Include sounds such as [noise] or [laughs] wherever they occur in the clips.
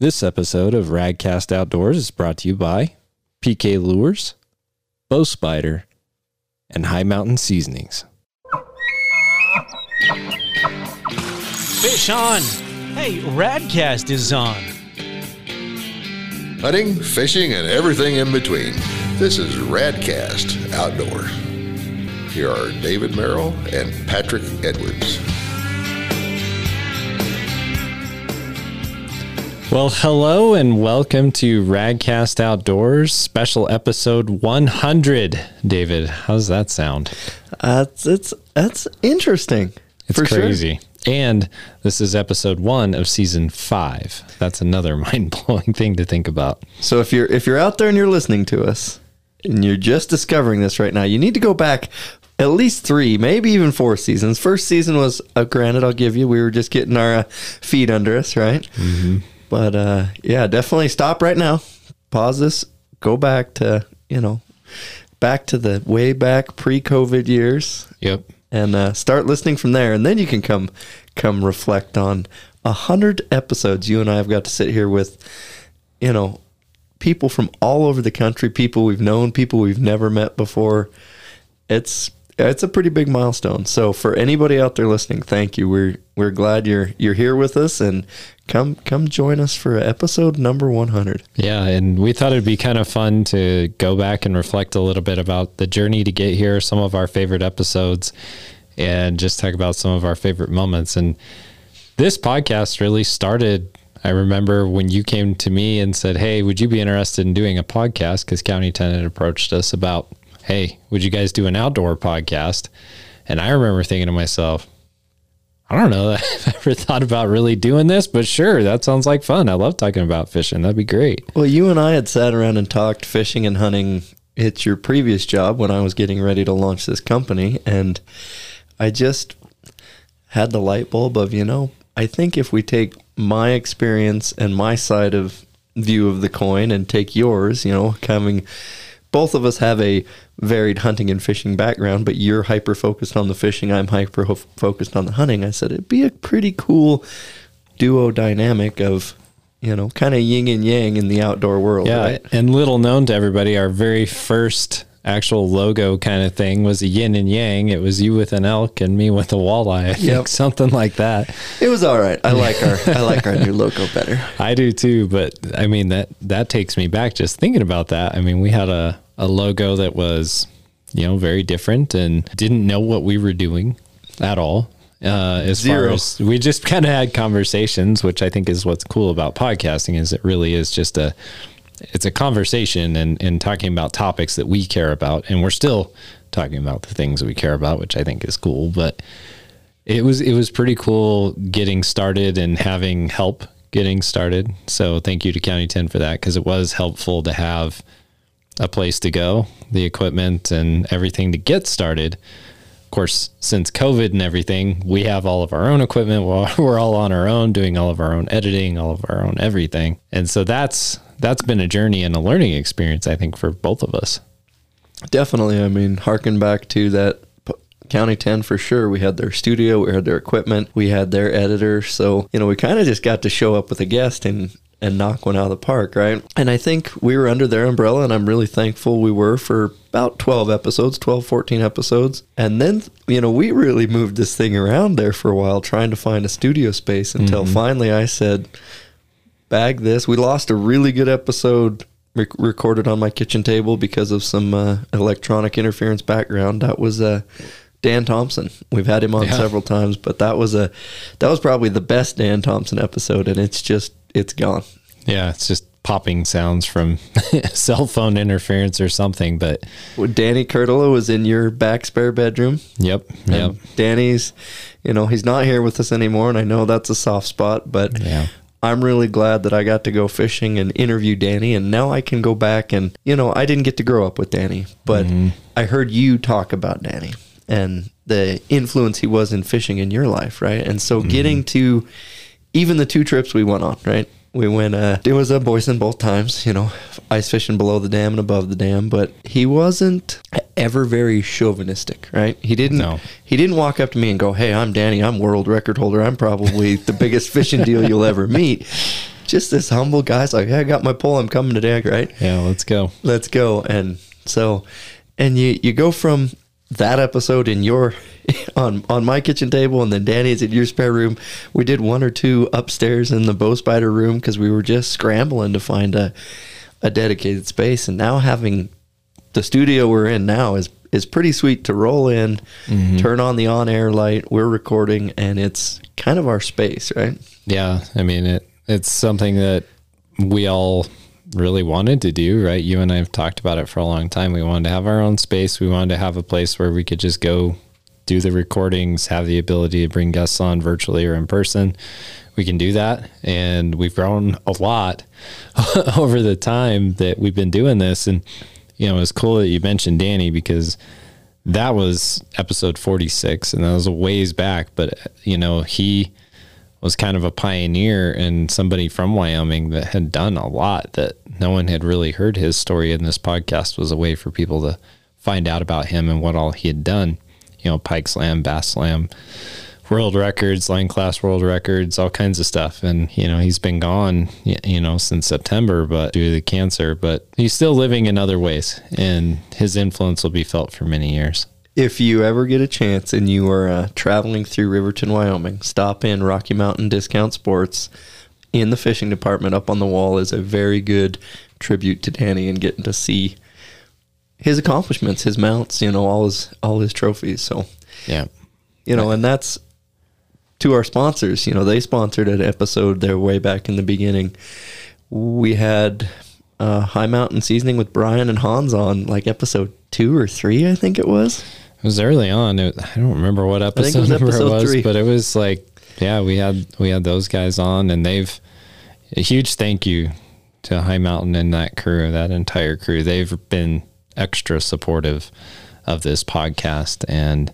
This episode of Radcast Outdoors is brought to you by PK Lures, Bow Spider, and Hi Mountain Seasonings. Fish on! Hey, Radcast is on. Hunting, fishing, and everything in between. This is Radcast Outdoor. Here are David Merrill and Patrick Edwards. Well, hello and welcome to Radcast Outdoors, special episode 100. David, how's that sound? Uh, it's, it's that's interesting. It's for sure. crazy. And this is episode one of season five. That's another [laughs] mind blowing thing to think about. So if you're if you're out there and you're listening to us and you're just discovering this right now, you need to go back at least three, maybe even four seasons. First season was, uh, granted, I'll give you, we were just getting our uh, feet under us, right? Mm-hmm. But uh, yeah, definitely stop right now. Pause this. Go back to you know, back to the way back pre-COVID years. Yep. and uh, start listening from there, and then you can come come reflect on a hundred episodes. You and I have got to sit here with, you know, people from all over the country, people we've known, people we've never met before. It's it's a pretty big milestone. So for anybody out there listening, thank you. We're we're glad you're you're here with us, and come come join us for episode number one hundred. Yeah, and we thought it'd be kind of fun to go back and reflect a little bit about the journey to get here, some of our favorite episodes, and just talk about some of our favorite moments. And this podcast really started. I remember when you came to me and said, Hey, would you be interested in doing a podcast? Because County 10 approached us about, Hey, would you guys do an outdoor podcast? And I remember thinking to myself, I don't know [laughs] that I've ever thought about really doing this, but sure, that sounds like fun. I love talking about fishing. That'd be great. Well, you and I had sat around and talked fishing and hunting at your previous job when I was getting ready to launch this company. And I just had the light bulb of, you know, I think if we take my experience and my side of view of the coin and take yours, you know, coming, both of us have a varied hunting and fishing background, but you're hyper focused on the fishing, I'm hyper focused on the hunting. I said it'd be a pretty cool duo dynamic of, you know, kind of yin and yang in the outdoor world, Yeah, right? and little known to everybody, our very first actual logo kind of thing was a yin and yang. It was you with an elk and me with a walleye. [laughs] I think Yep. something like that. It was all right. I like our I like our new logo better. [laughs] I do too, but I mean that that takes me back just thinking about that. I mean, we had a a logo that was, you know, very different and didn't know what we were doing at all. Uh, as Zero. far as we just kind of had conversations, which I think is what's cool about podcasting is it really is just a it's a conversation and, and talking about topics that we care about and we're still talking about the things we care about which i think is cool but it was it was pretty cool getting started and having help getting started. So thank you to county 10 for that because it was helpful to have a place to go the equipment and everything to get started. Of course, since COVID and everything, we have all of our own equipment. We're [laughs] we're all on our own, doing all of our own editing, all of our own everything, and so that's that's been a journey and a learning experience, I think, for both of us. Definitely. I mean, harken back to that County 10 for sure. We had their studio, we had their equipment, we had their editor. So, you know, we kind of just got to show up with a guest and and knock one out of the park, right? And I think we were under their umbrella and I'm really thankful we were for about 12 episodes, 12 14 episodes. And then, you know, we really moved this thing around there for a while trying to find a studio space until mm-hmm. finally I said, bag this. We lost a really good episode rec- recorded on my kitchen table because of some uh, electronic interference background. That was uh, Dan Thompson. We've had him on Yeah. several times, but that was a that was probably the best Dan Thompson episode, and it's just it's gone. Yeah, it's just popping sounds from [laughs] cell phone interference or something. But Well, Danny Kurtula was in your back spare bedroom. yep, yep, Danny's, you know, he's not here with us anymore, and I know that's a soft spot, but Yeah. I'm really glad that I got to go fishing and interview Danny, and now I can go back and, you know, I didn't get to grow up with Danny, but mm-hmm. I heard you talk about Danny and the influence he was in fishing in your life, right? And so mm-hmm. getting to even the two trips we went on, right? We went, uh, it was a Boysen both times, you know, ice fishing below the dam and above the dam, but he wasn't ever very chauvinistic, right? He didn't, No. he didn't walk up to me and go, Hey, I'm Danny. I'm world record holder. I'm probably the biggest [laughs] fishing deal you'll ever meet. just this humble guy's like, "Hey, I got my pole. I'm coming today, right? Yeah, let's go. Let's go." And so, and you you go from that episode in your [laughs] on on my kitchen table, and then Danny's in your spare room. We did one or two upstairs in the bow spider room because we were just scrambling to find a a dedicated space, and now having the studio we're in now is is pretty sweet to roll in, mm-hmm. turn on the on air light, we're recording, and it's kind of our space, right? Yeah, I mean it. It's something that we all really wanted to do, right? You and I have talked about it for a long time. We wanted to have our own space. We wanted to have a place where we could just go do the recordings, have the ability to bring guests on virtually or in person. We can do that, and we've grown a lot [laughs] over the time that we've been doing this. And you know, it's cool that you mentioned Danny because that was episode 46 and that was a ways back but you know he was kind of a pioneer and somebody from Wyoming that had done a lot that no one had really heard his story and this podcast was a way for people to find out about him and what all he had done you know pike slam bass slam world records line class world records all kinds of stuff and you know he's been gone you know since september but due to the cancer but he's still living in other ways and his influence will be felt for many years If you ever get a chance and you are uh, traveling through Riverton, Wyoming, stop in Rocky Mountain Discount Sports in the fishing department. Up on the wall is a very good tribute to Danny and getting to see his accomplishments, his mounts, you know, all his all his trophies. So yeah you know, and that's to our sponsors. You know, they sponsored an episode there way back in the beginning. We had uh, Hi Mountain Seasoning with Brian and Hans on like episode two or three, I think it was. It was early on. It, I don't remember what episode it was [laughs] number episode it was, but it was like, yeah, we had we had those guys on, and they've a huge thank you to Hi Mountain and that crew, that entire crew. They've been extra supportive of this podcast, and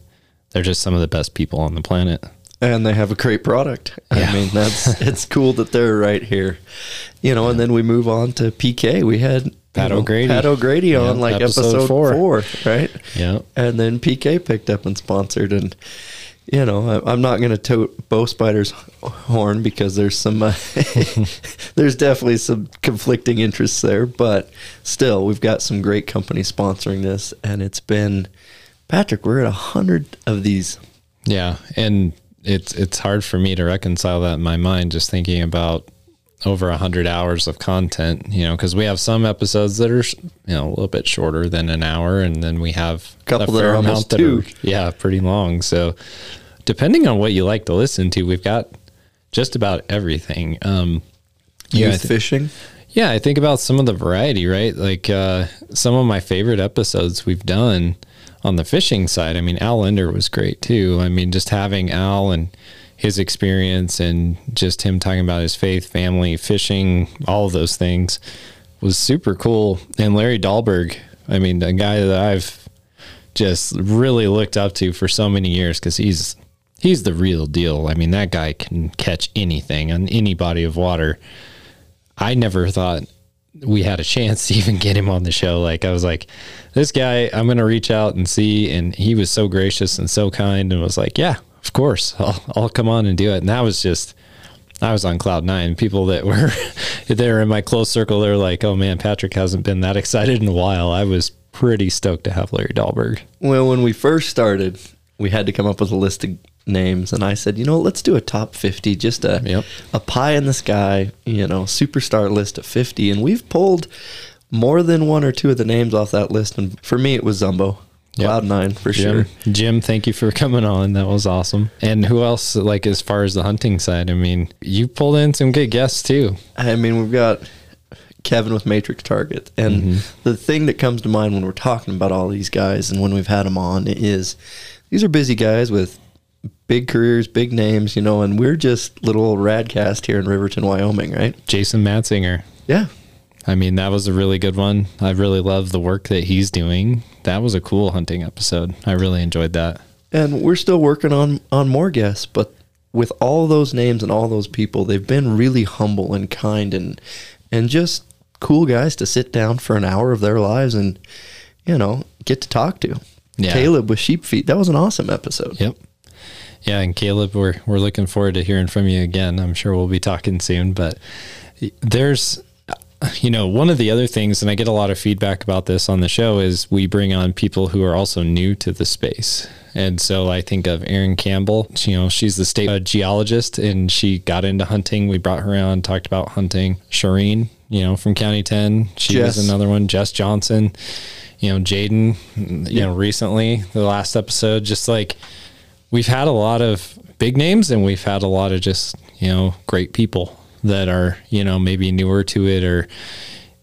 they're just some of the best people on the planet. And they have a great product. Yeah. I mean, that's [laughs] it's cool that they're right here. You know, and then we move on to PK. We had Pat O'Grady. Pat O'Grady on Yeah, like episode episode, four. four. right? Yeah, and then PK picked up and sponsored. And you know, I'm not going to tote Bow Spider's horn because there's some, uh, [laughs] there's definitely some conflicting interests there. But still, we've got some great companies sponsoring this, and it's been Patrick. We're at a hundred of these. yeah, and it's it's hard for me to reconcile that in my mind, just thinking about over a hundred hours of content. You know, because we have some episodes that are you know a little bit shorter than an hour, and then we have Couple a that are almost amount two. yeah, pretty long. So depending on what you like to listen to, we've got just about everything. Um, yeah, Youth fishing. yeah, I think about some of the variety, right? Like uh, some of my favorite episodes we've done on the fishing side. I mean, Al Lindner was great too. I mean, just having Al and his experience and just him talking about his faith, family, fishing, all of those things was super cool. And Larry Dahlberg, I mean, a guy that I've just really looked up to for so many years because he's he's the real deal. I mean, that guy can catch anything on any body of water. I never thought we had a chance to even get him on the show. Like I was like, this guy, I'm gonna reach out and see. And he was so gracious and so kind, and was like, yeah, of course, I'll I'll come on and do it. And that was just. I was on cloud nine. People that were [laughs] there in my close circle, they're like, "Oh man, Patrick hasn't been that excited in a while." I was pretty stoked to have Larry Dahlberg. Well, when we first started, we had to come up with a list of names, and I said, you know, let's do a top fifty, just a Yep. a pie in the sky, you know, superstar list of fifty, and we've pulled more than one or two of the names off that list. And for me, it was Zumbo, Yep. Cloud Nine for Jim, sure. Jim, thank you for [laughs] coming on. That was awesome. And who else? Like as far as the hunting side, I mean, you pulled in some good guests too. I mean, we've got Kevin with Matrix Target. And Mm-hmm. the thing that comes to mind when we're talking about all these guys and when we've had them on is these are busy guys with big careers, big names, you know, and we're just little old radcast here in Riverton, Wyoming, right? Jason Matzinger. Yeah. I mean, that was a really good one. I really love the work that he's doing. That was a cool hunting episode. I really enjoyed that. And we're still working on on more guests, but with all those names and all those people, they've been really humble and kind and and just cool guys to sit down for an hour of their lives and you know get to talk to. Yeah. Caleb with sheep feet. That was an awesome episode. Yep. Yeah, and Caleb, we're we're looking forward to hearing from you again. I'm sure we'll be talking soon, but there's [laughs] you know one of the other things and i get a lot of feedback about this on the show is we bring on people who are also new to the space. And so i think of erin campbell. You know she's the state uh, geologist and she got into hunting. We brought her on talked about hunting. Shireen you know from county 10 she Jess. was another one. Jess johnson. You know jaden you know recently the last episode. Just like we've had a lot of big names and we've had a lot of just you know great people that are you know maybe newer to it or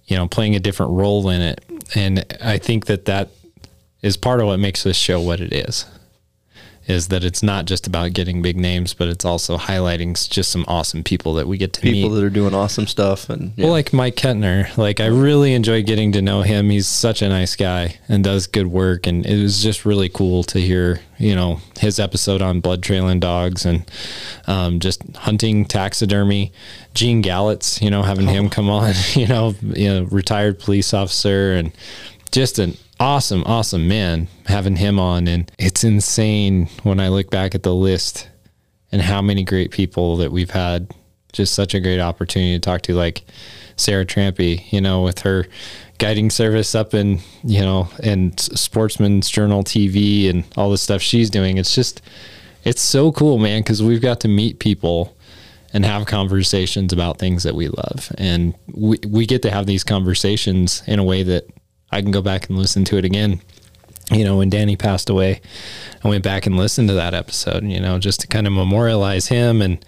you know playing a different role in it. And i think that that is part of what makes this show what it is is that it's not just about getting big names but it's also highlighting just some awesome people that we get to People meet People that are doing awesome stuff, and yeah. well, like Mike Kettner, like I really enjoy getting to know him. He's such a nice guy and does good work. And it was just really cool to hear, you know, his episode on blood trailing dogs and um, just hunting taxidermy. Gene Gallets, you know, having him come on, [laughs] you know, you know, retired police officer and just an awesome, awesome man having him on. And it's insane when I look back at the list and how many great people that we've had just such a great opportunity to talk to like Sarah Trampy, you know, with her guiding service up in, you know, and Sportsman's Journal TV and all the stuff she's doing. It's just, it's so cool, man, because we've got to meet people and have conversations about things that we love. And we, we get to have these conversations in a way that I can go back and listen to it again. You know, when Danny passed away, I went back and listened to that episode, you know, just to kind of memorialize him and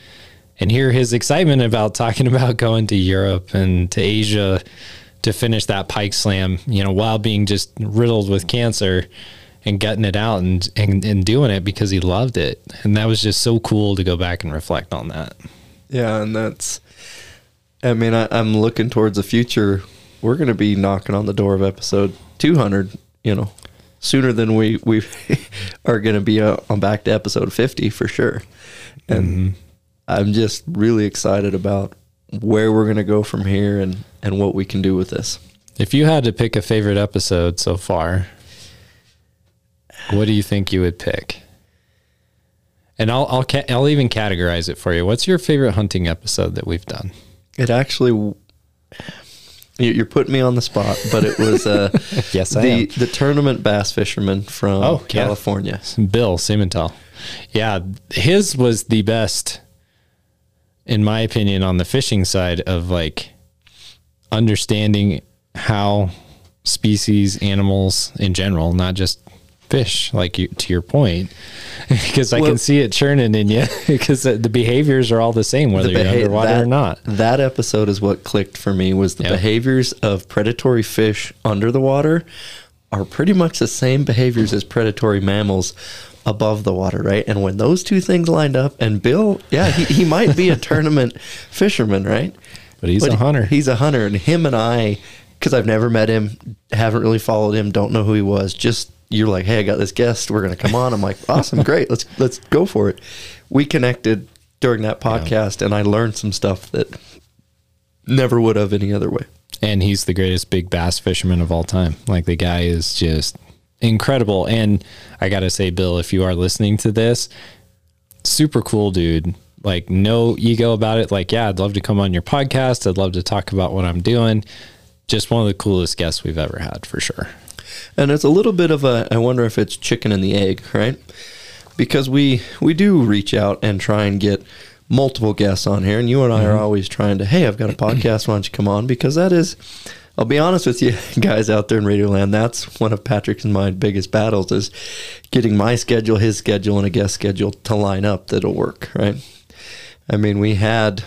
and hear his excitement about [laughs] talking about going to Europe and to Asia to finish that pike slam, you know, while being just riddled with cancer and gutting it out and, and, and doing it because he loved it. And that was just so cool to go back and reflect on that. Yeah, and that's. I mean, I, I'm looking towards the future. We're going to be knocking on the door of episode 200. You know, sooner than we we [laughs] are going to be uh, on back to episode 50 for sure. And I'm just really excited about where we're going to go from here and and what we can do with this. If you had to pick a favorite episode so far, what do you think you would pick? And I'll I'll ca- I'll even categorize it for you. What's your favorite hunting episode that we've done? It actually. You- You're putting me on the spot, but it was uh, [laughs] Yes, I the am. the tournament bass fisherman from Oh, yeah. California. Bill Siemantel. Yeah, his was the best, in my opinion, on the fishing side of like understanding how species, animals in general, not just fish, like you, to your point, [laughs] because I Well- can see it churning in you [laughs] because the the behaviors are all the same, whether you're underwater that, or not. That episode is what clicked for me was the Yep. behaviors of predatory fish under the water are pretty much the same behaviors as predatory mammals above the water, right? And when those two things lined up, and Bill, yeah, he, he might be a [laughs] tournament fisherman, right? But he's a hunter. He's a hunter, and him and I, because I've never met him, haven't really followed him, don't know who he was. Just you're like, hey, I got this guest, we're gonna come on. I'm like, awesome, [laughs] great, let's let's go for it. We connected during that podcast, and I learned some stuff that never would have any other way. and he's the greatest big bass fisherman of all time. Like the guy is just incredible. And I gotta say, Bill, if you are listening to this, super cool dude. Like no ego about it. Like, yeah, I'd love to come on your podcast. I'd love to talk about what I'm doing. Just one of the coolest guests we've ever had for sure. And it's a little bit of a I wonder if it's chicken and the egg, right? Because we we do reach out and try and get multiple guests on here and you and I are mm-hmm. always trying to, hey, I've got a podcast, why don't you come on? Because that is I'll be honest with you [laughs] guys out there in Radio Land, that's one of Patrick's and my biggest battles is getting my schedule, his schedule, and a guest schedule to line up that'll work, right? I mean, we had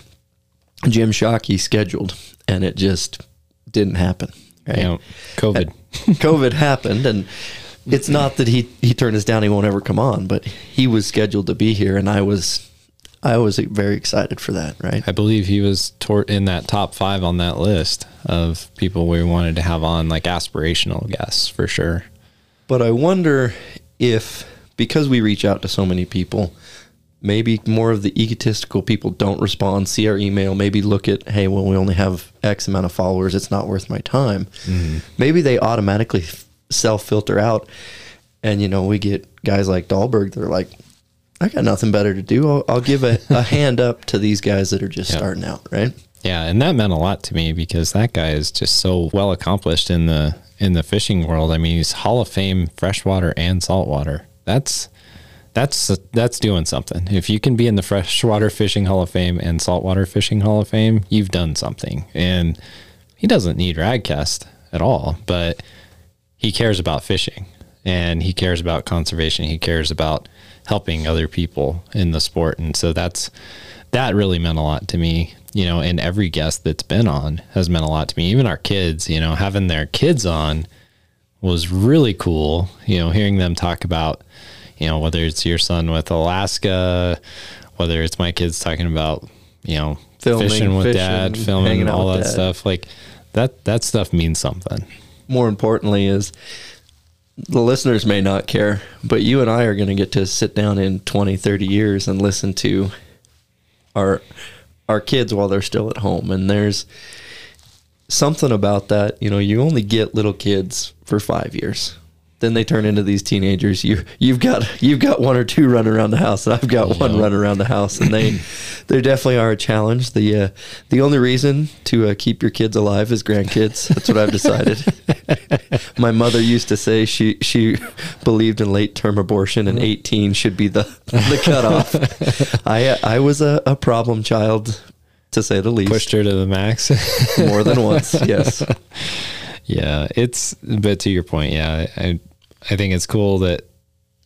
Jim Shockey scheduled and it just didn't happen. Right? You know, COVID. COVID happened, and it's not that he he turned us down; he won't ever come on. But he was scheduled to be here, and I was I was very excited for that. Right? I believe he was tor- in that top five on that list of people we wanted to have on, like aspirational guests for sure. But I wonder if because we reach out to so many people, maybe more of the egotistical people don't respond, see our email, maybe look at, hey, well, we only have X amount of followers, it's not worth my time. Mm-hmm. Maybe they automatically self filter out. And, you know, we get guys like Dahlberg, they're like, I got nothing better to do. I'll, I'll give a, a [laughs] hand up to these guys that are just Yeah. starting out, right? Yeah, and that meant a lot to me because that guy is just so well accomplished in the in the fishing world. I mean, he's Hall of Fame freshwater and saltwater. That's that's that's doing something. If you can be in the freshwater fishing Hall of Fame and saltwater fishing Hall of Fame, you've done something. And he doesn't need Radcast at all, but he cares about fishing and he cares about conservation. He cares about helping other people in the sport. And so that's that really meant a lot to me, you know, and every guest that's been on has meant a lot to me. Even our kids, you know, having their kids on was really cool, you know, hearing them talk about, you know, whether it's your son with Alaska, whether it's my kids talking about, you know, Filming, fishing with fishing, dad, filming all that dad. stuff. Like that that stuff means something. More importantly, is the listeners may not care, but you and I are going to get to sit down in 20, 30 years and listen to our our kids while they're still at home. And there's something about that. You know, you only get little kids for five years. Then they turn into these teenagers. You you've got you've got one or two running around the house, and I've got one Yeah. running around the house, and they [laughs] they definitely are a challenge. The uh, the only reason to uh, keep your kids alive is grandkids. That's what I've decided. [laughs] My mother used to say she she believed in late term abortion, and eighteen should be the the cutoff. [laughs] I I was a, a problem child, to say the least. Pushed her to the max. more than once. Yes. Yeah, it's but to your point, yeah, I I think it's cool that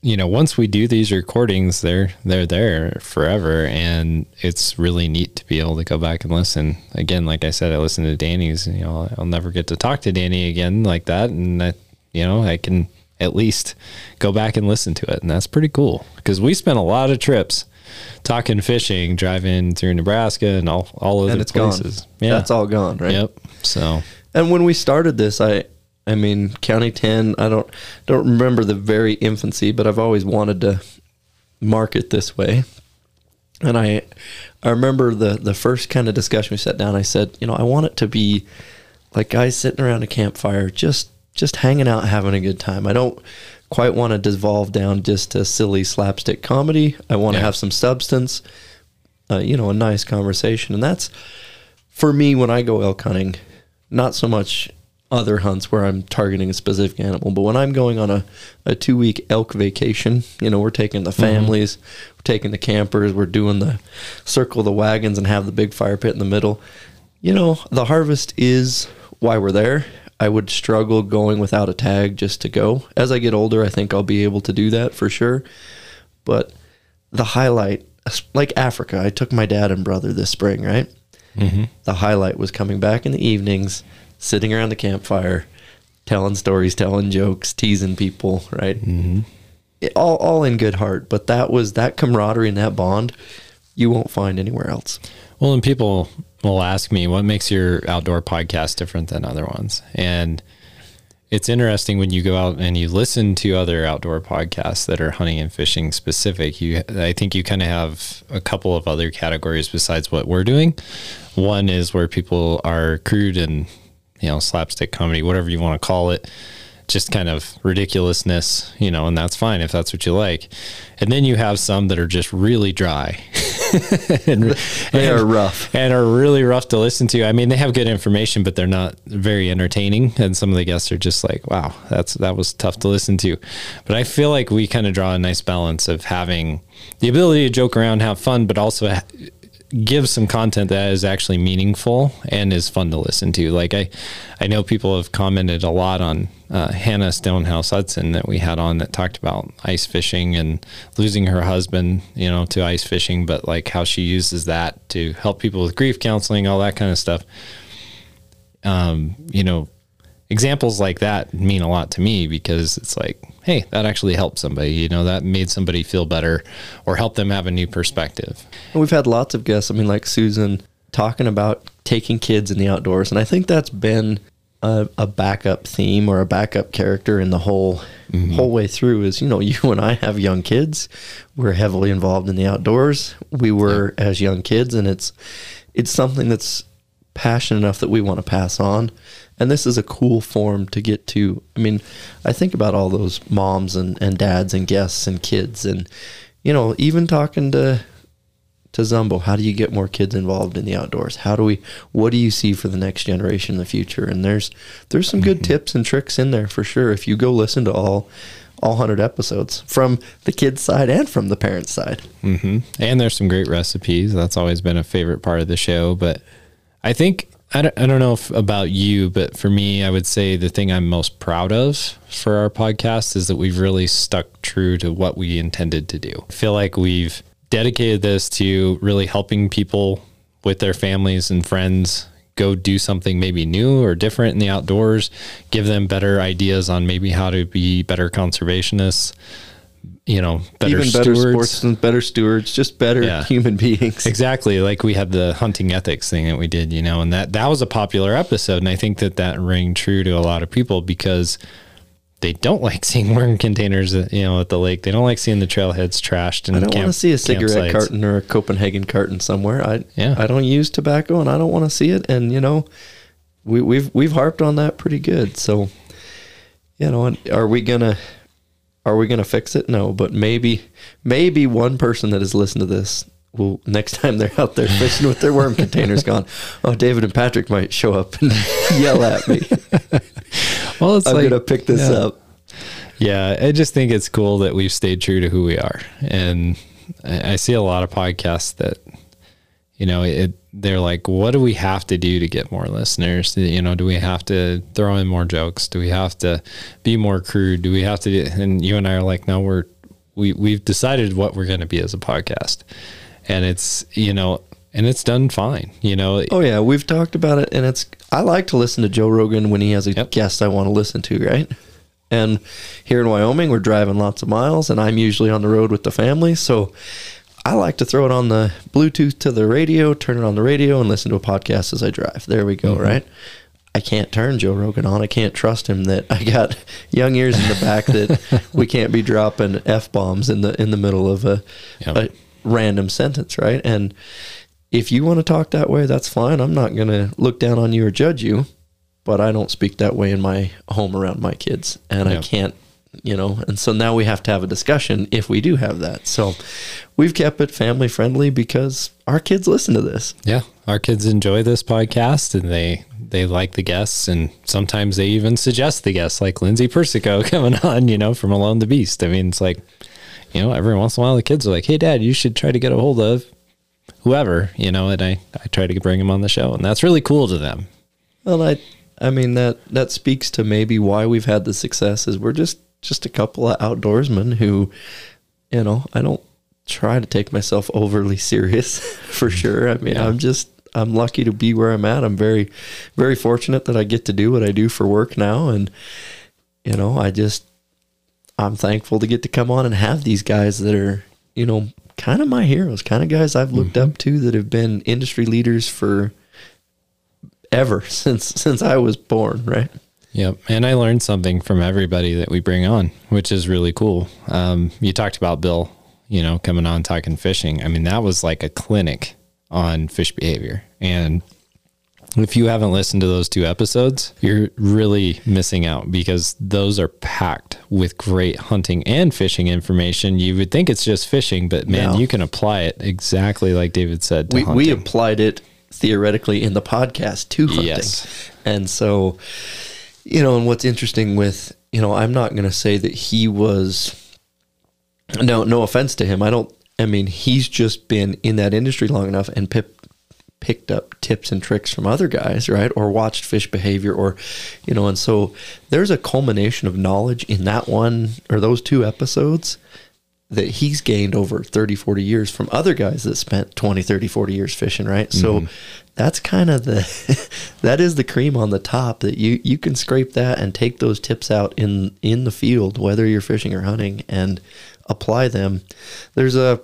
you know once we do these recordings, they're they're there forever, and it's really neat to be able to go back and listen. Again, like I said, I listened to Danny's. You know, I'll never get to talk to Danny again like that, and I, you know, I can at least go back and listen to it, and that's pretty cool because we spent a lot of trips talking fishing, driving through Nebraska and all all other and it's places. gone. Yeah, That's all gone, right? Yep. So And when we started this, I I mean, County 10, I don't don't remember the very infancy, but I've always wanted to market this way. And I I remember the the first kind of discussion we sat down, I said, you know, I want it to be like guys sitting around a campfire just just hanging out having a good time. I don't quite want to devolve down just to silly slapstick comedy. I want to have some substance, uh, you know, a nice conversation. And that's for me when I go elk hunting, not so much other hunts where I'm targeting a specific animal, but when I'm going on a, a two week elk vacation, you know, we're taking the mm-hmm. families, we're taking the campers, we're doing the circle the wagons and have the big fire pit in the middle. You know, the harvest is why we're there. I would struggle going without a tag just to go. As I get older, I think I'll be able to do that for sure. But the highlight, like Africa, I took my dad and brother this spring, right? The highlight was coming back in the evenings, sitting around the campfire, telling stories, telling jokes, teasing people, right? Mm-hmm. all, all in good heart. But that was that camaraderie and that bond you won't find anywhere else. Well, and people will ask me what makes your outdoor podcast different than other ones. And it's interesting when you go out and you listen to other outdoor podcasts that are hunting and fishing specific. You, I think you kind of have a couple of other categories besides what we're doing. One is where people are crude and you know slapstick comedy, whatever you want to call it, just kind of ridiculousness, you know, and that's fine if that's what you like. And then you have some that are just really dry. [laughs] [laughs] and, They and- are rough. and are really rough to listen to. I mean, they have good information, but they're not very entertaining. And some of the guests are just like, "Wow, that's that was tough to listen to." But I feel like we kind of draw a nice balance of having the ability to joke around, have fun, but also ha- give some content that is actually meaningful and is fun to listen to. Like I, I know people have commented a lot on uh, Hannah Stonehouse Hudson that we had on that talked about ice fishing and losing her husband, you know, to ice fishing, but like how she uses that to help people with grief counseling, all that kind of stuff. Um, you know, examples like that mean a lot to me because it's like, hey, that actually helped somebody. You know, that made somebody feel better or help them have a new perspective. And we've had lots of guests. I mean, like Susan talking about taking kids in the outdoors, and I think that's been a, a backup theme or a backup character in the whole mm-hmm. whole way through. Is you know, [laughs] you and I have young kids. We're heavily involved in the outdoors. We were as young kids, and it's it's something that's passionate enough that we want to pass on. And this is a cool form to get to. I mean, I think about all those moms and, and dads and guests and kids and, you know, even talking to to Zumbo, how do you get more kids involved in the outdoors? How do we what do you see for the next generation in the future? And there's there's some good tips and tricks in there for sure if you go listen to all all 100 episodes from the kids side and from the parents side. hmm And there's some great recipes. That's always been a favorite part of the show. But I think, I don't, I don't know if about you, but for me, I would say the thing I'm most proud of for our podcast is that we've really stuck true to what we intended to do. I feel like we've dedicated this to really helping people with their families and friends go do something maybe new or different in the outdoors, give them better ideas on maybe how to be better conservationists, you know, better Even better stewards. sportsmen, better stewards, just better Yeah. human beings. Exactly. Like we had the hunting ethics thing that we did, you know, and that that was a popular episode, and I think that that rang true to a lot of people because they don't [laughs] like seeing worm containers, uh, you know, at the lake. They don't like seeing the trailheads trashed. And I don't want to see a cigarette campsites. carton or a Copenhagen carton somewhere. I Yeah. I don't use tobacco and I don't want to see it. And you know, we, we've we've harped on that pretty good. So, you know, are we gonna are we gonna fix it? No, but maybe maybe one person that has listened to this will next time they're out there fishing with their worm containers gone. [laughs] Oh, David and Patrick might show up and [laughs] yell at me. [laughs] Well, it's I'm like gonna pick this yeah. up. Yeah, I just think it's cool that we've stayed true to who we are, and I, I see a lot of podcasts that, you know, it they're like, what do we have to do to get more listeners? You know, do we have to throw in more jokes? Do we have to be more crude? Do we have to? Do, and you and I are like, no, we're we we've decided what we're going to be as a podcast, and it's you know, and it's done fine. You know, Oh yeah, we've talked about it, and it's. I like to listen to Joe Rogan when he has a Yep. guest I want to listen to, right? And here in Wyoming, we're driving lots of miles, and I'm usually on the road with the family, so I like to throw it on the Bluetooth to the radio, turn it on the radio, and listen to a podcast as I drive. There we go, mm-hmm. right? I can't turn Joe Rogan on. I can't trust him that I got [laughs] young ears in the back that [laughs] we can't be dropping f bombs in the in the middle of a, Yep. a random sentence, right? And if you want to talk that way, that's fine. I'm not going to look down on you or judge you, but I don't speak that way in my home around my kids, and I can't, you know. And so now we have to have a discussion if we do have that. So we've kept it family friendly because our kids listen to this. Yeah, our kids enjoy this podcast and they they like the guests and sometimes they even suggest the guests like Lindsay Persico [laughs] coming on, you know, from Alone the Beast. I mean, it's like, you know, every once in a while the kids are like, "Hey dad, you should try to get a hold of whoever," you know, and I I try to bring them on the show and that's really cool to them. Well, I, I mean that that speaks to maybe why we've had the success is we're just just a couple of outdoorsmen who, you know, I don't try to take myself overly serious [laughs] for sure. I mean, Yeah. I'm just I'm lucky to be where I'm at. I'm very very fortunate that I get to do what I do for work now and you know, I just I'm thankful to get to come on and have these guys that are, you know, kind of my heroes, kind of guys I've looked mm-hmm. up to that have been industry leaders for ever [laughs] since since I was born, right? Yep. And I learned something from everybody that we bring on, which is really cool. Um, you talked about Bill, you know, coming on talking fishing. I mean, that was like a clinic on fish behavior. And if you haven't listened to those two episodes, you're really missing out because those are packed with great hunting and fishing information. You would think it's just fishing, but man, No. you can apply it exactly like David said. To We we applied it theoretically in the podcast to hunting. Yes. And so you know, and what's interesting with, you know, I'm not going to say that he was no no offense to him. I don't I mean, he's just been in that industry long enough and pip, picked up tips and tricks from other guys, right? Or watched fish behavior or you know, and so there's a culmination of knowledge in that one or those two episodes that he's gained over 30 40 years from other guys that spent 20 30 40 years fishing right so mm-hmm. That's kind of the [laughs] that is the cream on the top that you you can scrape that and take those tips out in in the field whether you're fishing or hunting and apply them. There's a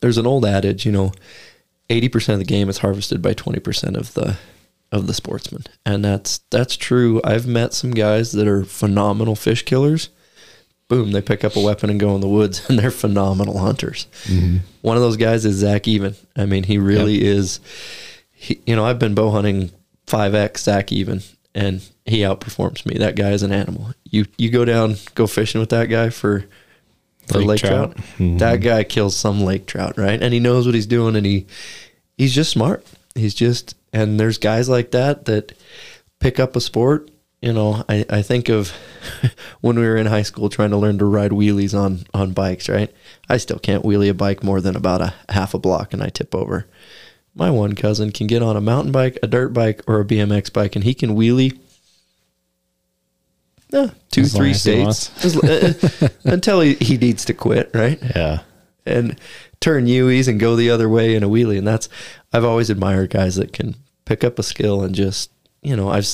there's an old adage you know 80% of the game is harvested by 20% of the of the sportsman. And that's that's true. I've met some guys that are phenomenal fish killers boom, they pick up a weapon and go in the woods, [laughs] and they're phenomenal hunters. One of those guys is Zach Even. I mean, he really is. He, you know, I've been bow hunting five X Zach Even, and he outperforms me. That guy is an animal. You you go down, go fishing with that guy for for Lake lake, trout. trout. Mhm. That guy kills some lake trout, right? And he knows what he's doing, and he he's just smart. He's just and there's guys like that that pick up a sport. You know, I, I think of [laughs] when we were in high school trying to learn to ride wheelies on on bikes, right? I still can't wheelie a bike more than about a half a block and I tip over. My one cousin can get on a mountain bike, a dirt bike, or a BMX bike, and he can wheelie eh, two, As three states As- uh, until he, he needs to quit, right? [laughs] Yeah. and turn U's and go the other way in a wheelie. And that's I've always admired guys that can pick up a skill and just you know I've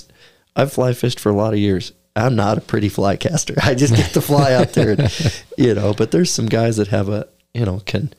I've fly fished for a lot of years. I'm not a pretty fly caster. [laughs] I just get to fly out there, and, [laughs] you know. But there's some guys that have a you know can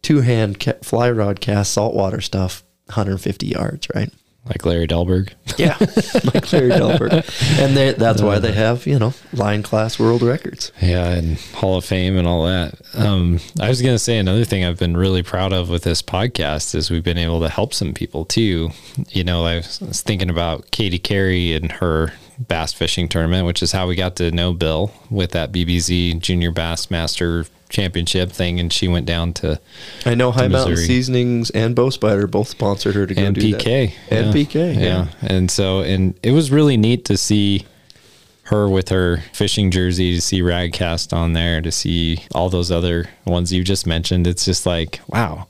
two hand ca- fly rod cast saltwater stuff 150 yards, right? Like Larry Dahlberg. Yeah, [laughs] like Larry Dahlberg, and they, that's why they have you know line class world records. Yeah, and Hall of Fame and all that. Um, I was going to say another thing I've been really proud of with this podcast is we've been able to help some people too. You know, I was, was thinking about Katie Carey and her bass fishing tournament, which is how we got to know Bill with that BBZ Junior Bass Master Championship thing, and she went down to I know Hi Mountain Missouri. Seasonings and Bow Spider both sponsored her to go and do PK that. And yeah. PK, yeah. And so, and it was really neat to see her with her fishing jersey, to see Radcast on there, to see all those other ones you just mentioned. It's just like, wow,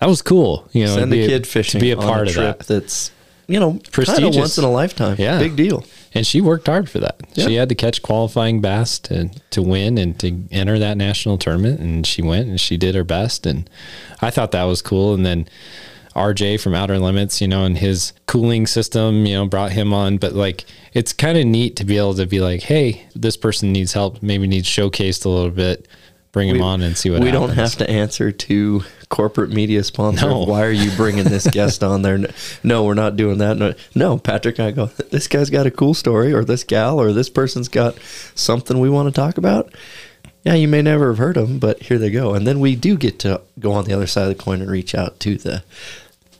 that was cool. You know, Send to be a kid fishing to be a part of trip that. that's you know kind of Prestigious. once in a lifetime. Yeah. big deal. And she worked hard for that. Yeah. She had to catch qualifying bass to, to win and to enter that national tournament. And she went and she did her best. And I thought that was cool. And then RJ from Outer Limits, you know, and his cooling system, you know, brought him on. But like, it's kind of neat to be able to be like, hey, this person needs help, maybe needs showcased a little bit. Bring him on and see what we happens. don't have to answer to corporate media sponsor. No. Why are you bringing this [laughs] guest on there? No, we're not doing that. No, no, Patrick and I go, this guy's got a cool story, or this gal, or this person's got something we want to talk about. Yeah, you may never have heard them, but here they go. And then we do get to go on the other side of the coin and reach out to the,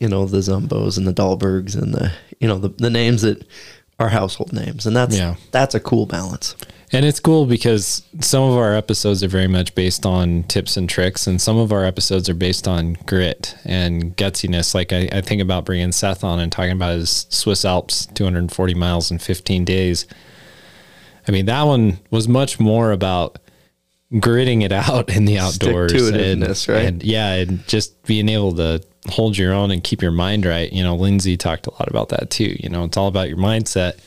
you know, the Zumbos and the Dahlbergs and the, you know, the, the names that are household names. And that's, Yeah. that's a cool balance. And it's cool because some of our episodes are very much based on tips and tricks, and some of our episodes are based on grit and gutsiness. Like I, I think about bringing Seth on and talking about his Swiss Alps 240 miles in 15 days. I mean, that one was much more about gritting it out in the outdoors. And, right? and yeah, and just being able to hold your own and keep your mind right. You know, Lindsay talked a lot about that too. You know, it's all about your mindset.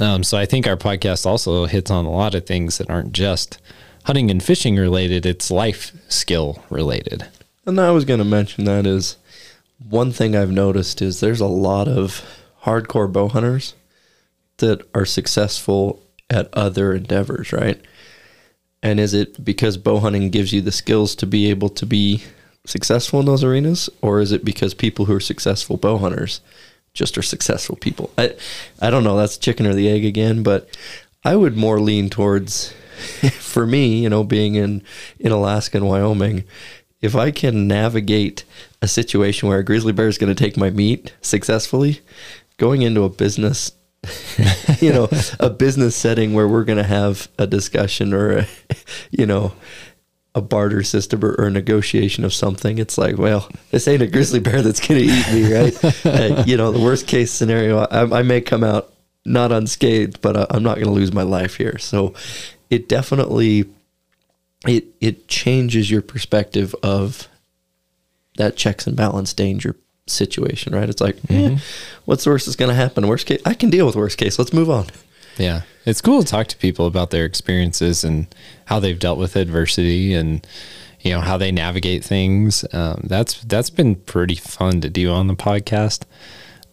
Um, so I think our podcast also hits on a lot of things that aren't just hunting and fishing related. It's life skill related. And I was going to mention that is one thing I've noticed is there's a lot of hardcore bow hunters that are successful at other endeavors, right? And is it because bow hunting gives you the skills to be able to be successful in those arenas, or is it because people who are successful bow hunters just are successful people? I I don't know. That's chicken or the egg again, but I would more lean towards, [laughs] for me, you know, being in in Alaska and Wyoming, if I can navigate a situation where a grizzly bear is going to take my meat successfully, going into a business, [laughs] you know, a business setting where we're going to have a discussion or, a, [laughs] you know, a barter system or, or a negotiation of something, it's like, well, this ain't a grizzly bear that's going to eat me, right? [laughs] Uh, you know, the worst case scenario, I, I may come out not unscathed, but uh, I'm not going to lose my life here. So it definitely it it changes your perspective of that checks and balance danger situation, right? It's like, eh, what's the worst that's going to happen? Worst case, I can deal with worst case. Let's move on. Yeah. It's cool to talk to people about their experiences and how they've dealt with adversity and you know how they navigate things. Um, that's that's been pretty fun to do on the podcast.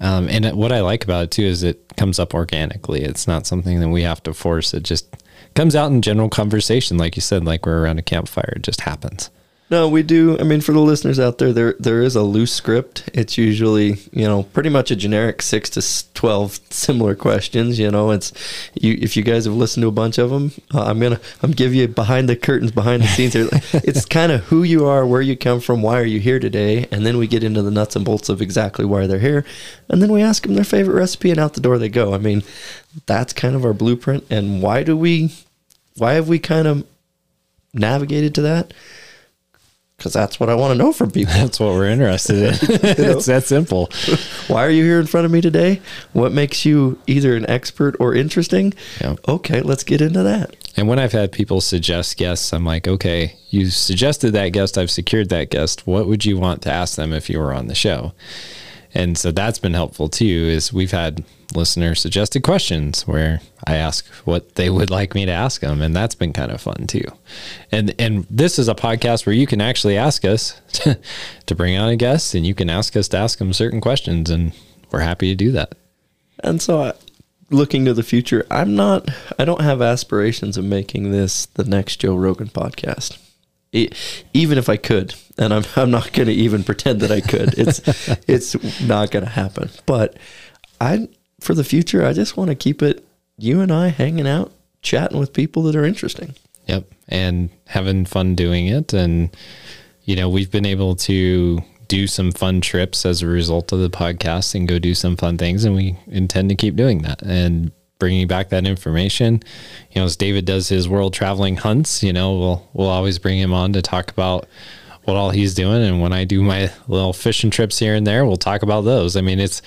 Um, and what I like about it too is it comes up organically. It's not something that we have to force. It just comes out in general conversation, like you said, like we're around a campfire. It just happens. No, we do. I mean, for the listeners out there, there there is a loose script. It's usually, you know, pretty much a generic six to twelve similar questions. You know, it's you. If you guys have listened to a bunch of them, uh, I'm gonna I'm give you behind the curtains, behind the scenes. Here. [laughs] it's kind of who you are, where you come from, why are you here today, and then we get into the nuts and bolts of exactly why they're here, and then we ask them their favorite recipe, and out the door they go. I mean, that's kind of our blueprint. And why do we? Why have we kind of navigated to that? Because that's what I want to know from people. That's what we're interested in. [laughs] [laughs] it's that simple. [laughs] Why are you here in front of me today? What makes you either an expert or interesting? Yeah. Okay, let's get into that. And when I've had people suggest guests, I'm like, okay, you suggested that guest, I've secured that guest. What would you want to ask them if you were on the show? And so that's been helpful too, is we've had listener suggested questions where I ask what they would like me to ask them. And that's been kind of fun too. And and this is a podcast where you can actually ask us to, [laughs] to bring on a guest and you can ask us to ask them certain questions and we're happy to do that. And so, I, looking to the future, I'm not, I don't have aspirations of making this the next Joe Rogan podcast. E- even if I could, and I'm, I'm not going to even pretend that I could. It's, [laughs] it's not going to happen. But I, for the future, I just want to keep it you and I hanging out, chatting with people that are interesting. Yep. And having fun doing it. And, you know, we've been able to do some fun trips as a result of the podcast and go do some fun things. And we intend to keep doing that and bringing back that information. You know, as David does his world traveling hunts, you know, we'll, we'll always bring him on to talk about what all he's doing. And when I do my little fishing trips here and there, we'll talk about those. I mean, it's,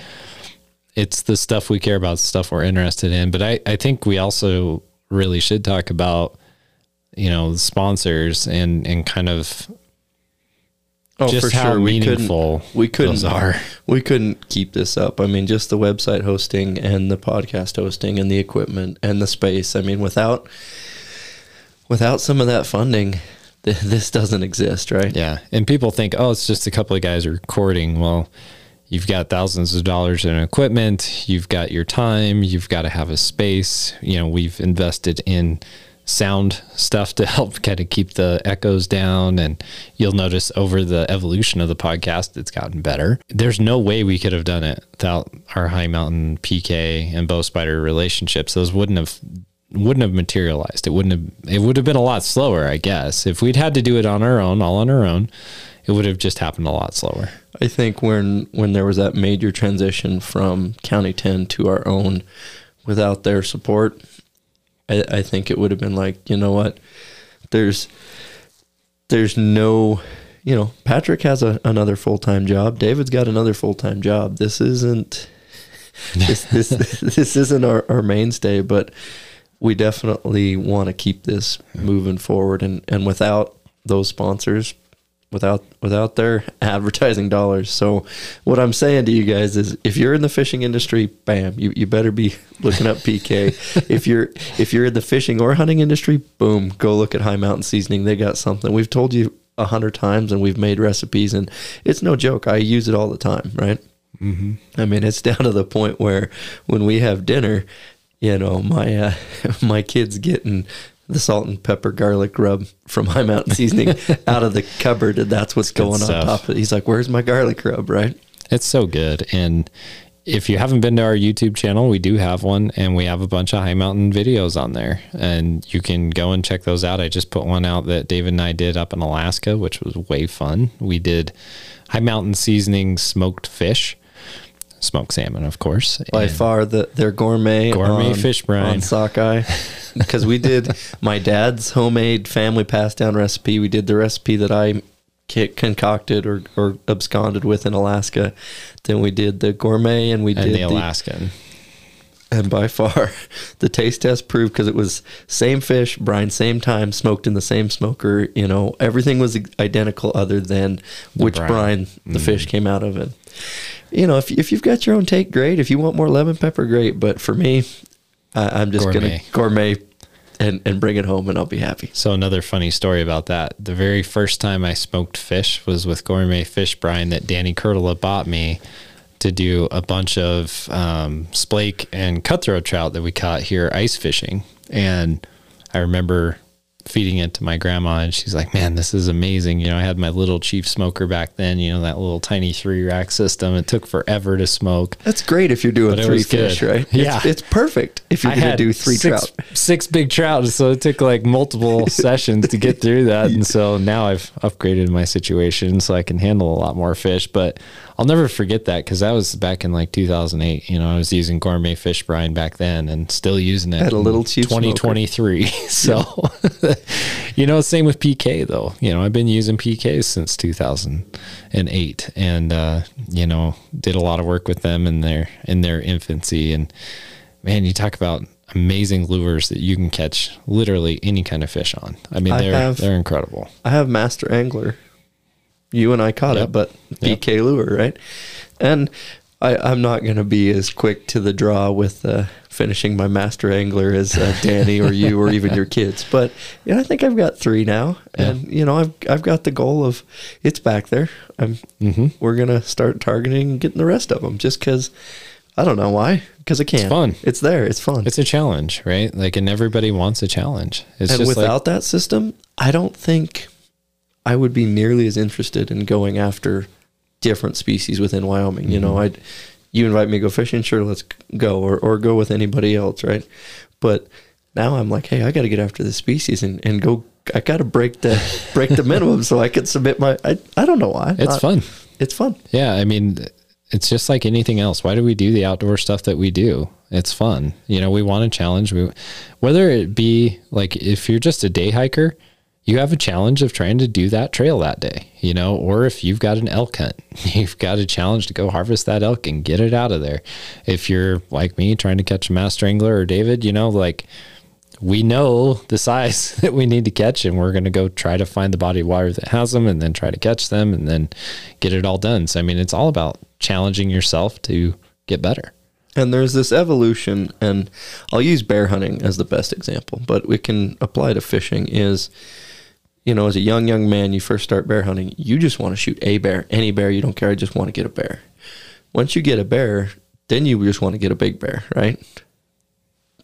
it's the stuff we care about, stuff we're interested in. But I, I think we also really should talk about, you know, the sponsors and, and kind of Oh, just how meaningful we couldn't, those are. We couldn't keep this up. I mean, just the website hosting and the podcast hosting and the equipment and the space. I mean, without without some of that funding, th- [laughs] this doesn't exist, right? Yeah. And people think, oh, it's just a couple of guys recording. Well, you've got thousands of dollars in equipment, you've got your time, you've got to have a space. You know, we've invested in sound stuff to [laughs] help kind of keep the echoes down. And you'll notice over the evolution of the podcast, it's gotten better. There's no way we could have done it without our Hi Mountain PK and bow spider relationships. Those wouldn't have wouldn't have materialized. It wouldn't have it would have been a lot slower, I guess. If we'd had to do it on our own, all on our own, it would have just happened a lot slower. I think when when there was that major transition from County 10 to our own without their support, I, I think it would have been like, you know what? There's there's no you know, Patrick has a, another full time job. David's got another full time job. This isn't this this [laughs] this isn't our, our mainstay, but we definitely want to keep this moving forward and, and without those sponsors, without without their [laughs] advertising dollars. So what I'm saying to you guys is if you're in the fishing industry, bam, you, you better be [laughs] looking up PK. [laughs] if you're if you're in the fishing or hunting industry, boom, go look at Hi Mountain Seasoning. They got something. We've told you a hundred times and we've made recipes and it's no joke. I use it all the time, right? Mm-hmm. I mean, it's down to the point where when we have dinner, you know, my uh, [laughs] my kids getting the salt and pepper garlic rub from Hi Mountain [laughs] Seasoning out of the cupboard, and that's what's good going on top of it. He's like, "Where's my garlic rub?" Right? It's so good. And if you haven't been to our YouTube channel, we do have one and we have a bunch of Hi Mountain videos on there. And you can go and check those out. I just put one out that David and I did up in Alaska, which was way fun. We did Hi Mountain Seasoning smoked fish, smoked salmon, of course. By And- far, the their gourmet Gourmet on- fish brine. on sockeye. [laughs] Because we did my dad's homemade family passed down recipe. We did the recipe that I concocted or, or absconded with in Alaska. Then we did the gourmet, and we and did the Alaskan. And by far [laughs] the taste test proved because it was same fish brine same time smoked in the same smoker you know everything was identical other than which brine. brine, the fish mm. came out of it you know if, if you've got your own take great if you want more lemon pepper great but for me I, i'm just Gourmet. gonna gourmet and, and bring it home and i'll be happy So another funny story about that. The very first time I smoked fish was with gourmet fish brine that Danny Kurtula bought me to do a bunch of um, splake and cutthroat trout that we caught here ice fishing. And I remember feeding it to my grandma and she's like, man, this is amazing. You know, I had my little chief smoker back then, you know, that little tiny three rack system. It took forever to smoke. that's great if you're doing But three was good. fish right Yeah. it's, it's perfect if you're gonna do three six, trout six big trout, so it took like multiple [laughs] sessions to get through that. And [laughs] so now I've upgraded my situation so I can handle a lot more fish. But I'll never forget that because that was back in like 2008. You know, I was using gourmet fish brine back then and still using it. Had a little cheap smoker. 2023. [laughs] so [laughs] you know, same with PK though. You know, I've been using PKs since 2008, and uh, you know, did a lot of work with them in their in their infancy. And man, you talk about amazing lures that you can catch literally any kind of fish on. I mean, I they're have- they're incredible. I have Master Angler. You and I caught Yep. it, but Yep. PK lure, right? And I, I'm not going to be as quick to the draw with uh, finishing my Master Angler as uh, [laughs] Danny or you or even your kids. But you know, I think I've got three now, and you know, I've I've got the goal of it's back there. I'm Mhm. we're gonna start targeting and getting the rest of them just because. I don't know why. Because it can. It's fun. It's there. It's fun. It's a challenge, right? Like, and everybody wants a challenge. It's and just without like, that system, I don't think I would be nearly as interested in going after different species within Wyoming. You know, Mm-hmm. I'd you invite me to go fishing, sure, let's go, or or go with anybody else, right? But now I'm like, hey, I got to get after the species and, and go. I got to break the [laughs] break the minimum so I can submit my. I, I don't know why. it's I- fun. It's fun. Yeah, I mean, it's just like anything else. Why do we do the outdoor stuff that we do? It's fun. You know, we want a challenge. We, whether it be like if you're just a day hiker, you have a challenge of trying to do that trail that day, you know, or if you've got an elk hunt, [laughs] you've got a challenge to go harvest that elk and get it out of there. If you're like me trying to catch a master angler or David, you know, like we know the size [laughs] that we need to catch and we're going to go try to find the body of water that has them and then try to catch them and then get it all done. So, I mean, it's all about challenging yourself to get better. And there's this evolution, and I'll use bear hunting as the best example, but we can apply to fishing. Is you know, as a young young man, you first start bear hunting, you just want to shoot a bear, any bear. You don't care. I just want to get a bear. Once you get a bear, then you just want to get a big bear, right?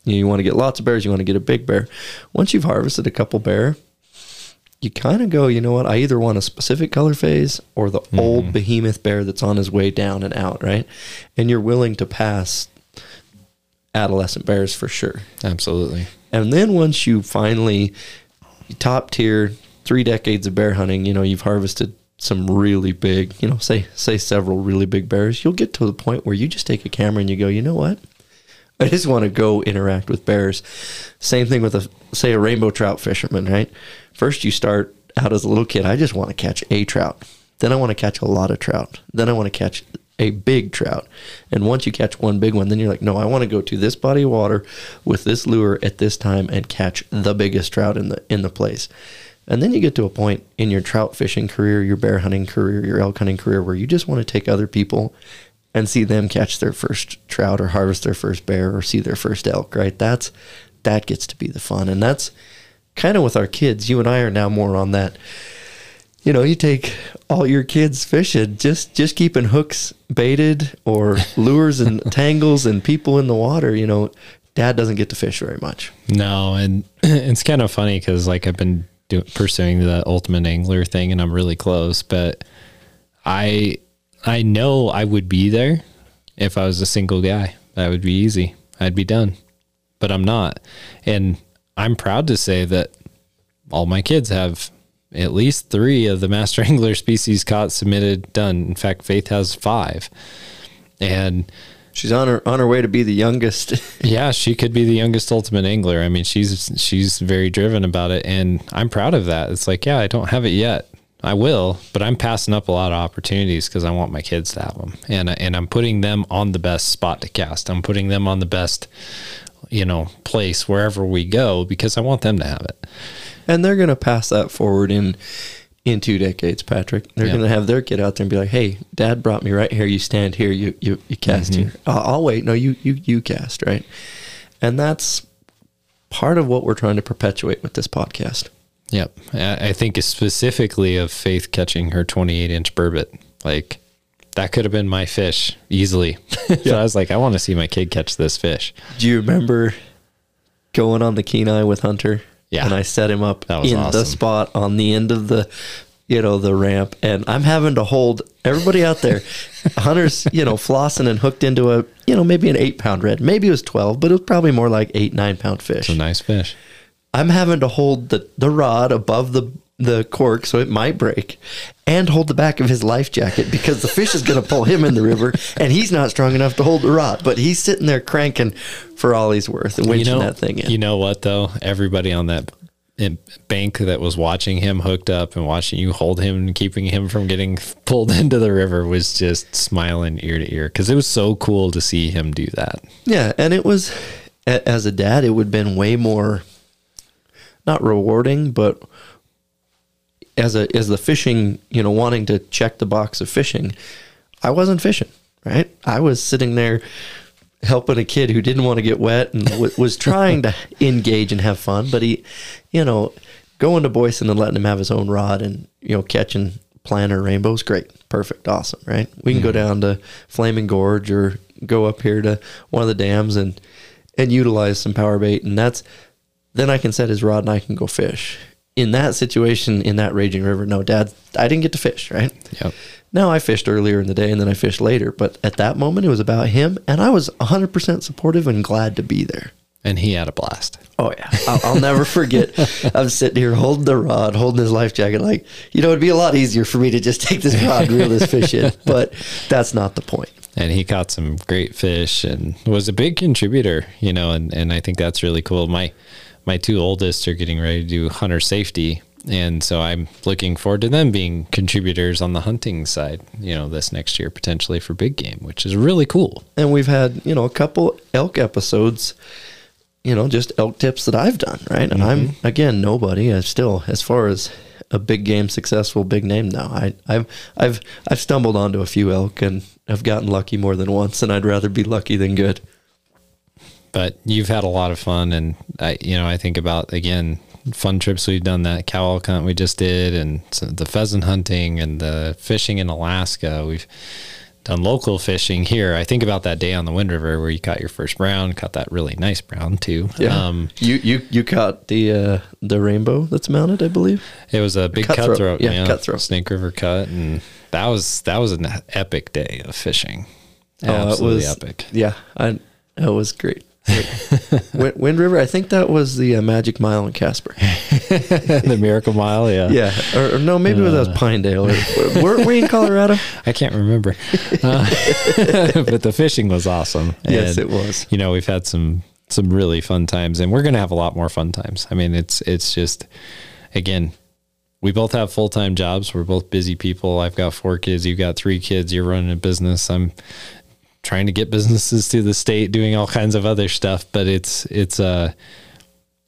You want to get lots of bears. You want to get a big bear. Once you've harvested a couple bear, you kind of go, you know what? I either want a specific color phase or the mm-hmm. old behemoth bear that's on his way down and out, right? And you're willing to pass adolescent bears for sure. Absolutely. And then once you finally top tier three decades of bear hunting, you know, you've harvested some really big, you know, say say several really big bears, you'll get to the point where you just take a camera and you go, you know what? I just want to go interact with bears. Same thing with a say a rainbow trout fisherman, right? First you start out as a little kid, I just want to catch a trout. Then I want to catch a lot of trout. Then I want to catch a big trout. And once you catch one big one, then you're like, no, I want to go to this body of water with this lure at this time and catch the biggest trout in the in the place. And then you get to a point in your trout fishing career, your bear hunting career, your elk hunting career where you just want to take other people and see them catch their first trout or harvest their first bear or see their first elk, right? That's that gets to be the fun. And that's kind of with our kids. You and I are now more on that. You know, you take all your kids fishing, just just keeping hooks baited or [laughs] lures and tangles and people in the water, you know, dad doesn't get to fish very much. No, and [clears throat] it's kind of funny because like I've been do, pursuing the ultimate angler thing, and I'm really close. But I I know I would be there if I was a single guy. That would be easy. I'd be done. But I'm not, and I'm proud to say that all my kids have at least three of the master [laughs] angler species caught, submitted, done. In fact, Faith has five, and She's on her on her way to be the youngest. [laughs] yeah, she could be the youngest ultimate angler. I mean, she's she's very driven about it, and I'm proud of that. It's like, yeah, I don't have it yet. I will, but I'm passing up a lot of opportunities because I want my kids to have them, and and I'm putting them on the best spot to cast. I'm putting them on the best, you know, place wherever we go because I want them to have it. and they're gonna pass that forward in in two decades, Patrick. They're Yeah. gonna have their kid out there and be like, "Hey, Dad brought me right here. You stand here. You you, you cast mm-hmm. here. I'll, I'll wait. No, you you you cast right." And that's part of what we're trying to perpetuate with this podcast. Yep, I think specifically of Faith catching her 28 inch burbot, like. That could have been my fish easily. [laughs] so I was like, I want to see my kid catch this fish. Do you remember going on the Kenai with Hunter? Yeah. And I set him up in the spot on the end of the, you know, the ramp, and I'm having to hold everybody out there. [laughs] Hunter's, you know, flossing and hooked into a, you know, maybe an eight pound red. Maybe it was twelve, but it was probably more like eight nine pound fish. It's a nice fish. I'm having to hold the, the rod above the the cork so it might break and hold the back of his life jacket because the fish is going to pull him in the river and he's not strong enough to hold the rod but he's sitting there cranking for all he's worth and winching you know, that thing in You know what though? Everybody on that bank that was watching him hooked up and watching you hold him and keeping him from getting pulled [laughs] into the river was just smiling ear to ear because it was so cool to see him do that. Yeah, and it was as a dad, it would have been way more not rewarding, but as a as the fishing, you know, wanting to check the box of fishing, I wasn't fishing, right? I was sitting there helping a kid who didn't want to get wet and w- [laughs] was trying to engage and have fun, but he, you know, going to Boysen and letting him have his own rod and you know catching planter rainbows, great, perfect, awesome, right? We can go mm-hmm. down to Flaming Gorge or go up here to one of the dams and and utilize some power bait, and that's then I can set his rod and I can go fish. In that situation, in that raging river, no, Dad, I didn't get to fish, right? Yep. Now I fished earlier in the day and then I fished later, but at that moment it was about him, and I was 100% supportive and glad to be there. And he had a blast. Oh yeah, I'll, I'll never forget. [laughs] I'm sitting here holding the rod, holding his life jacket. Like you know, it'd be a lot easier for me to just take this rod, and reel this fish in, [laughs] but that's not the point. and he caught some great fish and was a big contributor, you know, and, and I think that's really cool. My my two oldest are getting ready to do hunter safety. And so I'm looking forward to them being contributors on the hunting side, you know, this next year potentially for big game, which is really cool. And we've had you know a couple elk episodes, you know, just elk tips that I've done, right? And I'm mm-hmm. again nobody. I still as far as a big game successful big name now. I I've I've I've stumbled onto a few elk and I've gotten lucky more than once, and I'd rather be lucky than good. But you've had a lot of fun and I you know, I think about again fun trips we've done that cow elk hunt we just did and the pheasant hunting and the fishing in Alaska. We've done local fishing here. I think about that day on the Wind River where you caught your first brown, caught that really nice brown too. Um, you you you caught the uh, the rainbow that's mounted, I believe. it was a big Cutthroat. cutthroat, Yeah, cutthroat. Snake River cut, and that was that was an epic day of fishing. Oh, it Absolutely was- epic. Yeah, I that was great. Wind, Wind River, I think that was the uh, Magic Mile in Casper. [laughs] the Miracle Mile, yeah. Yeah, or, or no, maybe it was Pinedale. Or, weren't we in Colorado? [laughs] I can't remember, uh, [laughs] but the fishing was awesome. Yes, it was. You know, we've had some some really fun times, and we're gonna have a lot more fun times. I mean, it's it's just again. We both have full time jobs. We're both busy people. I've got four kids. You've got three kids. You're running a business. I'm trying to get businesses to the state, doing all kinds of other stuff. But it's it's a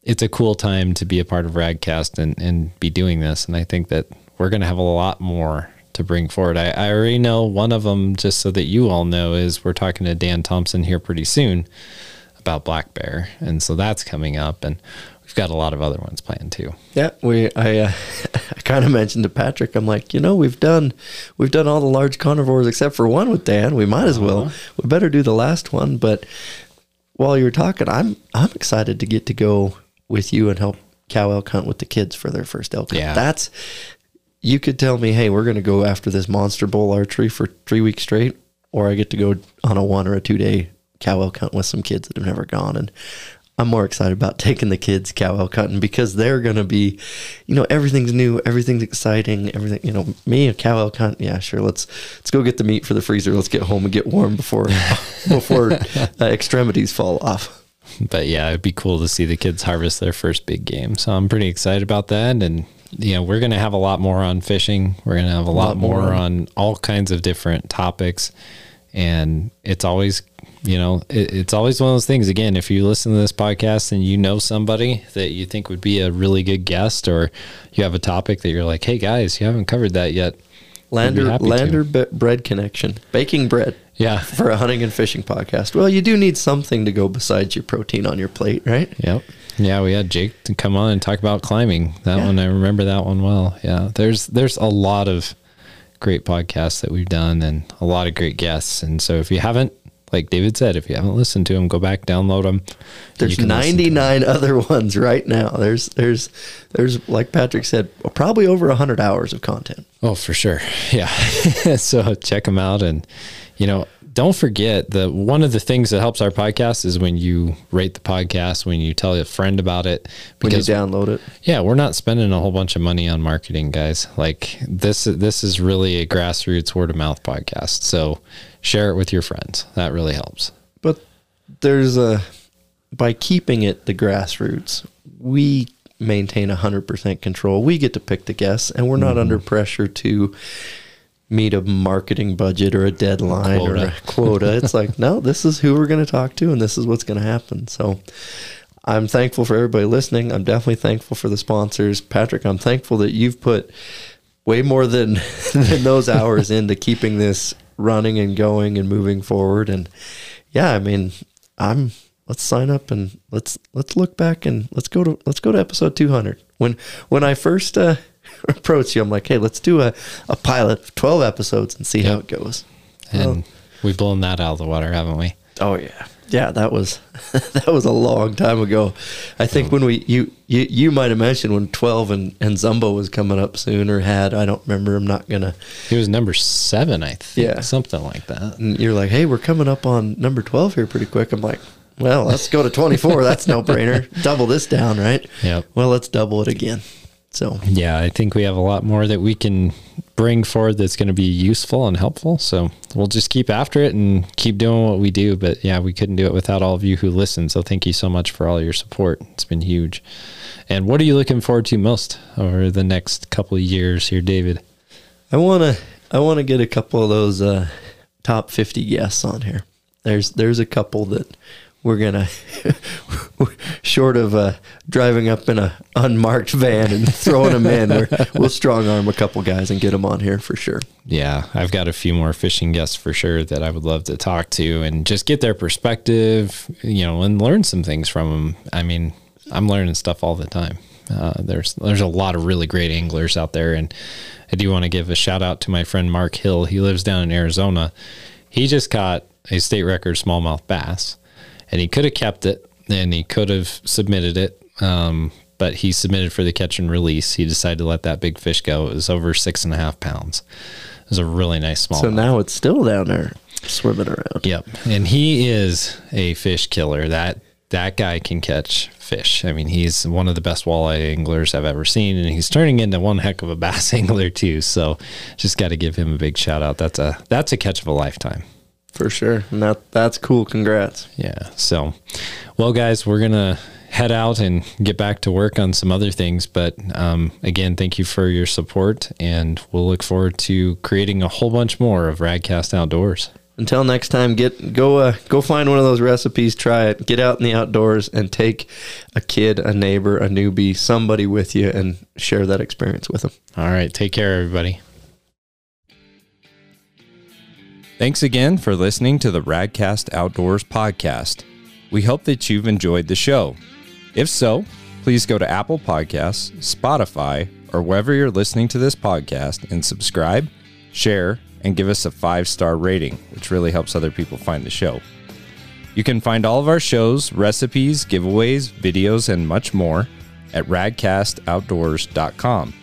it's a cool time to be a part of Radcast and and be doing this. And I think that we're going to have a lot more to bring forward. I, I already know one of them, just so that you all know, is we're talking to Dan Thompson here pretty soon about Black Bear, and so that's coming up, and we've got a lot of other ones planned too. Yeah, we. I uh, [laughs] I kind of mentioned to Patrick. I'm like, you know, we've done we've done all the large carnivores except for one with Dan. We might as well. We better do the last one. But while you were talking, I'm I'm excited to get to go with you and help cow elk hunt with the kids for their first elk hunt. Yeah. That's you could tell me, hey, we're going to go after this monster bull archery for three weeks straight, or I get to go on a one or a two day cow elk hunt with some kids that have never gone. And I'm more excited about [laughs] taking the kids cow elk hunting because they're going to be, you know, everything's new, everything's exciting, everything, you know, me a cow elk hunt. Yeah, sure. Let's, let's go get the meat for the freezer. Let's get home and get warm before, [laughs] before uh, extremities fall off. but yeah, it'd be cool to see the kids harvest their first big game. So I'm pretty excited about that. And, you know, we're going to have a lot more on fishing. We're going to have a, lot, lot more, more on all kinds of different topics. And it's always, you know, it, it's always one of those things. Again, if you listen to this podcast and you know somebody that you think would be a really good guest, or you have a topic that you're like, hey guys, you haven't covered that yet. Lander. Lander be- bread connection, baking bread. Yeah. [laughs] For a hunting and fishing podcast. Well, you do need something to go besides your protein on your plate, right? Yep. Yeah, we had Jake to come on and talk about climbing. That Yeah. one I remember that one well. Yeah. There's there's a lot of great podcasts that we've done and a lot of great guests. And so if you haven't, like David said, if you haven't listened to them, go back, download them. There's 99 other [laughs] ones right now. There's there's there's like Patrick said, probably over 100 hours of content. Oh, for sure. [laughs] Yeah. [laughs] so check them out. And, you know, don't forget that one of the things that helps our podcast is when you rate the podcast, when you tell a friend about it. When you download it. Yeah, we're not spending a whole bunch of money on marketing, guys. Like this this is really a grassroots word of mouth podcast. So share it with your friends. That really helps. But there's a by keeping it the grassroots, we maintain 100% control. We get to pick the guests, and we're not Mm-hmm. under pressure to meet a marketing budget or a deadline or a quota. [laughs] It's like, no, this is who we're going to talk to, and this is what's going to happen. So I'm thankful for everybody listening. I'm definitely thankful for the sponsors. Patrick, I'm thankful that you've put way more than, [laughs] than those hours into keeping this running and going and moving forward. And yeah, I mean, I'm let's sign up and let's let's look back and let's go to let's go to episode 200. When when I first uh, [laughs] approached you, I'm like, hey, let's do a, a pilot of 12 episodes and see how it goes. And we've blown that out of the water, haven't we? Oh yeah, yeah. That was [laughs] that was a long time ago. I think when we you you, you might have mentioned when 12 and and Zumbo was coming up soon or had. I don't remember. I'm not gonna. He was number seven, I think. Yeah. Something like that. And you're like, hey, we're coming up on number 12 here pretty quick. I'm like, well, let's go to 24. That's no brainer. [laughs] Double this down, right? Yeah. Well, let's double it again. So Yeah, I think we have a lot more that we can bring forward that's going to be useful and helpful. So we'll just keep after it and keep doing what we do. But yeah, we couldn't do it without all of you who listen. So thank you so much for all your support. It's been huge. And what are you looking forward to most over the next couple of years here, David? I wanna I wanna get a couple of those uh, top 50 guests on here. There's there's a couple that we're gonna [laughs] short of uh, driving up in a unmarked van and throwing them in. We're, we'll strong arm a couple guys and get them on here for sure. Yeah, I've got a few more fishing guests for sure that I would love to talk to and just get their perspective, you know, and learn some things from them. I mean, I'm learning stuff all the time. Uh, there's there's a lot of really great anglers out there, and I do want to give a shout out to my friend Mark Hill. He lives down in Arizona. He just caught a state record smallmouth bass, and he could have kept it, and he could have submitted it. Um, but he submitted for the catch and release. He decided to let that big fish go. It was over six and a half pounds. It was a really nice small. So now it's still down there swimming around. Yep. And he is a fish killer. That that guy can catch fish. I mean, he's one of the best walleye anglers I've ever seen, and he's turning into one heck of a [laughs] bass angler too. So, just got to give him a big shout out. That's a that's a catch of a lifetime. For sure. And that, that's cool. Congrats. Yeah. So, well, guys, we're gonna head out and get back to work on some other things. But um, again, thank you for your support, and we'll look forward to creating a whole bunch more of Radcast Outdoors. Until next time, get go uh, go find one of those recipes, try it, get out in the outdoors, and take a kid, a neighbor, a newbie, somebody with you, and share that experience with them. All right. Take care, everybody. Thanks again for listening to the Radcast Outdoors podcast. We hope that you've enjoyed the show. If so, please go to Apple Podcasts, Spotify, or wherever you're listening to this podcast and subscribe, share, and give us a five star rating, which really helps other people find the show. You can find all of our shows, recipes, giveaways, videos, and much more at radcastoutdoors.com.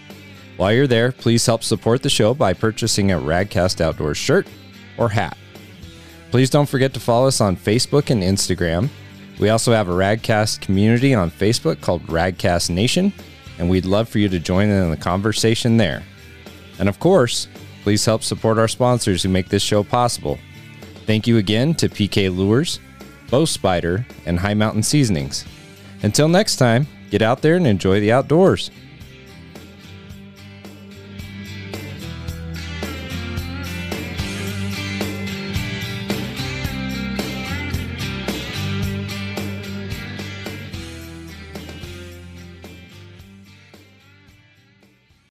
While you're there, please help support the show by purchasing a Radcast Outdoors shirt or hat. Please don't forget to follow us on Facebook and Instagram. We also have a Radcast community on Facebook called Radcast Nation, and we'd love for you to join in the conversation there. And of course, please help support our sponsors who make this show possible. Thank you again to PK Lures, Bow Spider, and Hi Mountain Seasonings. Until next time, get out there and enjoy the outdoors.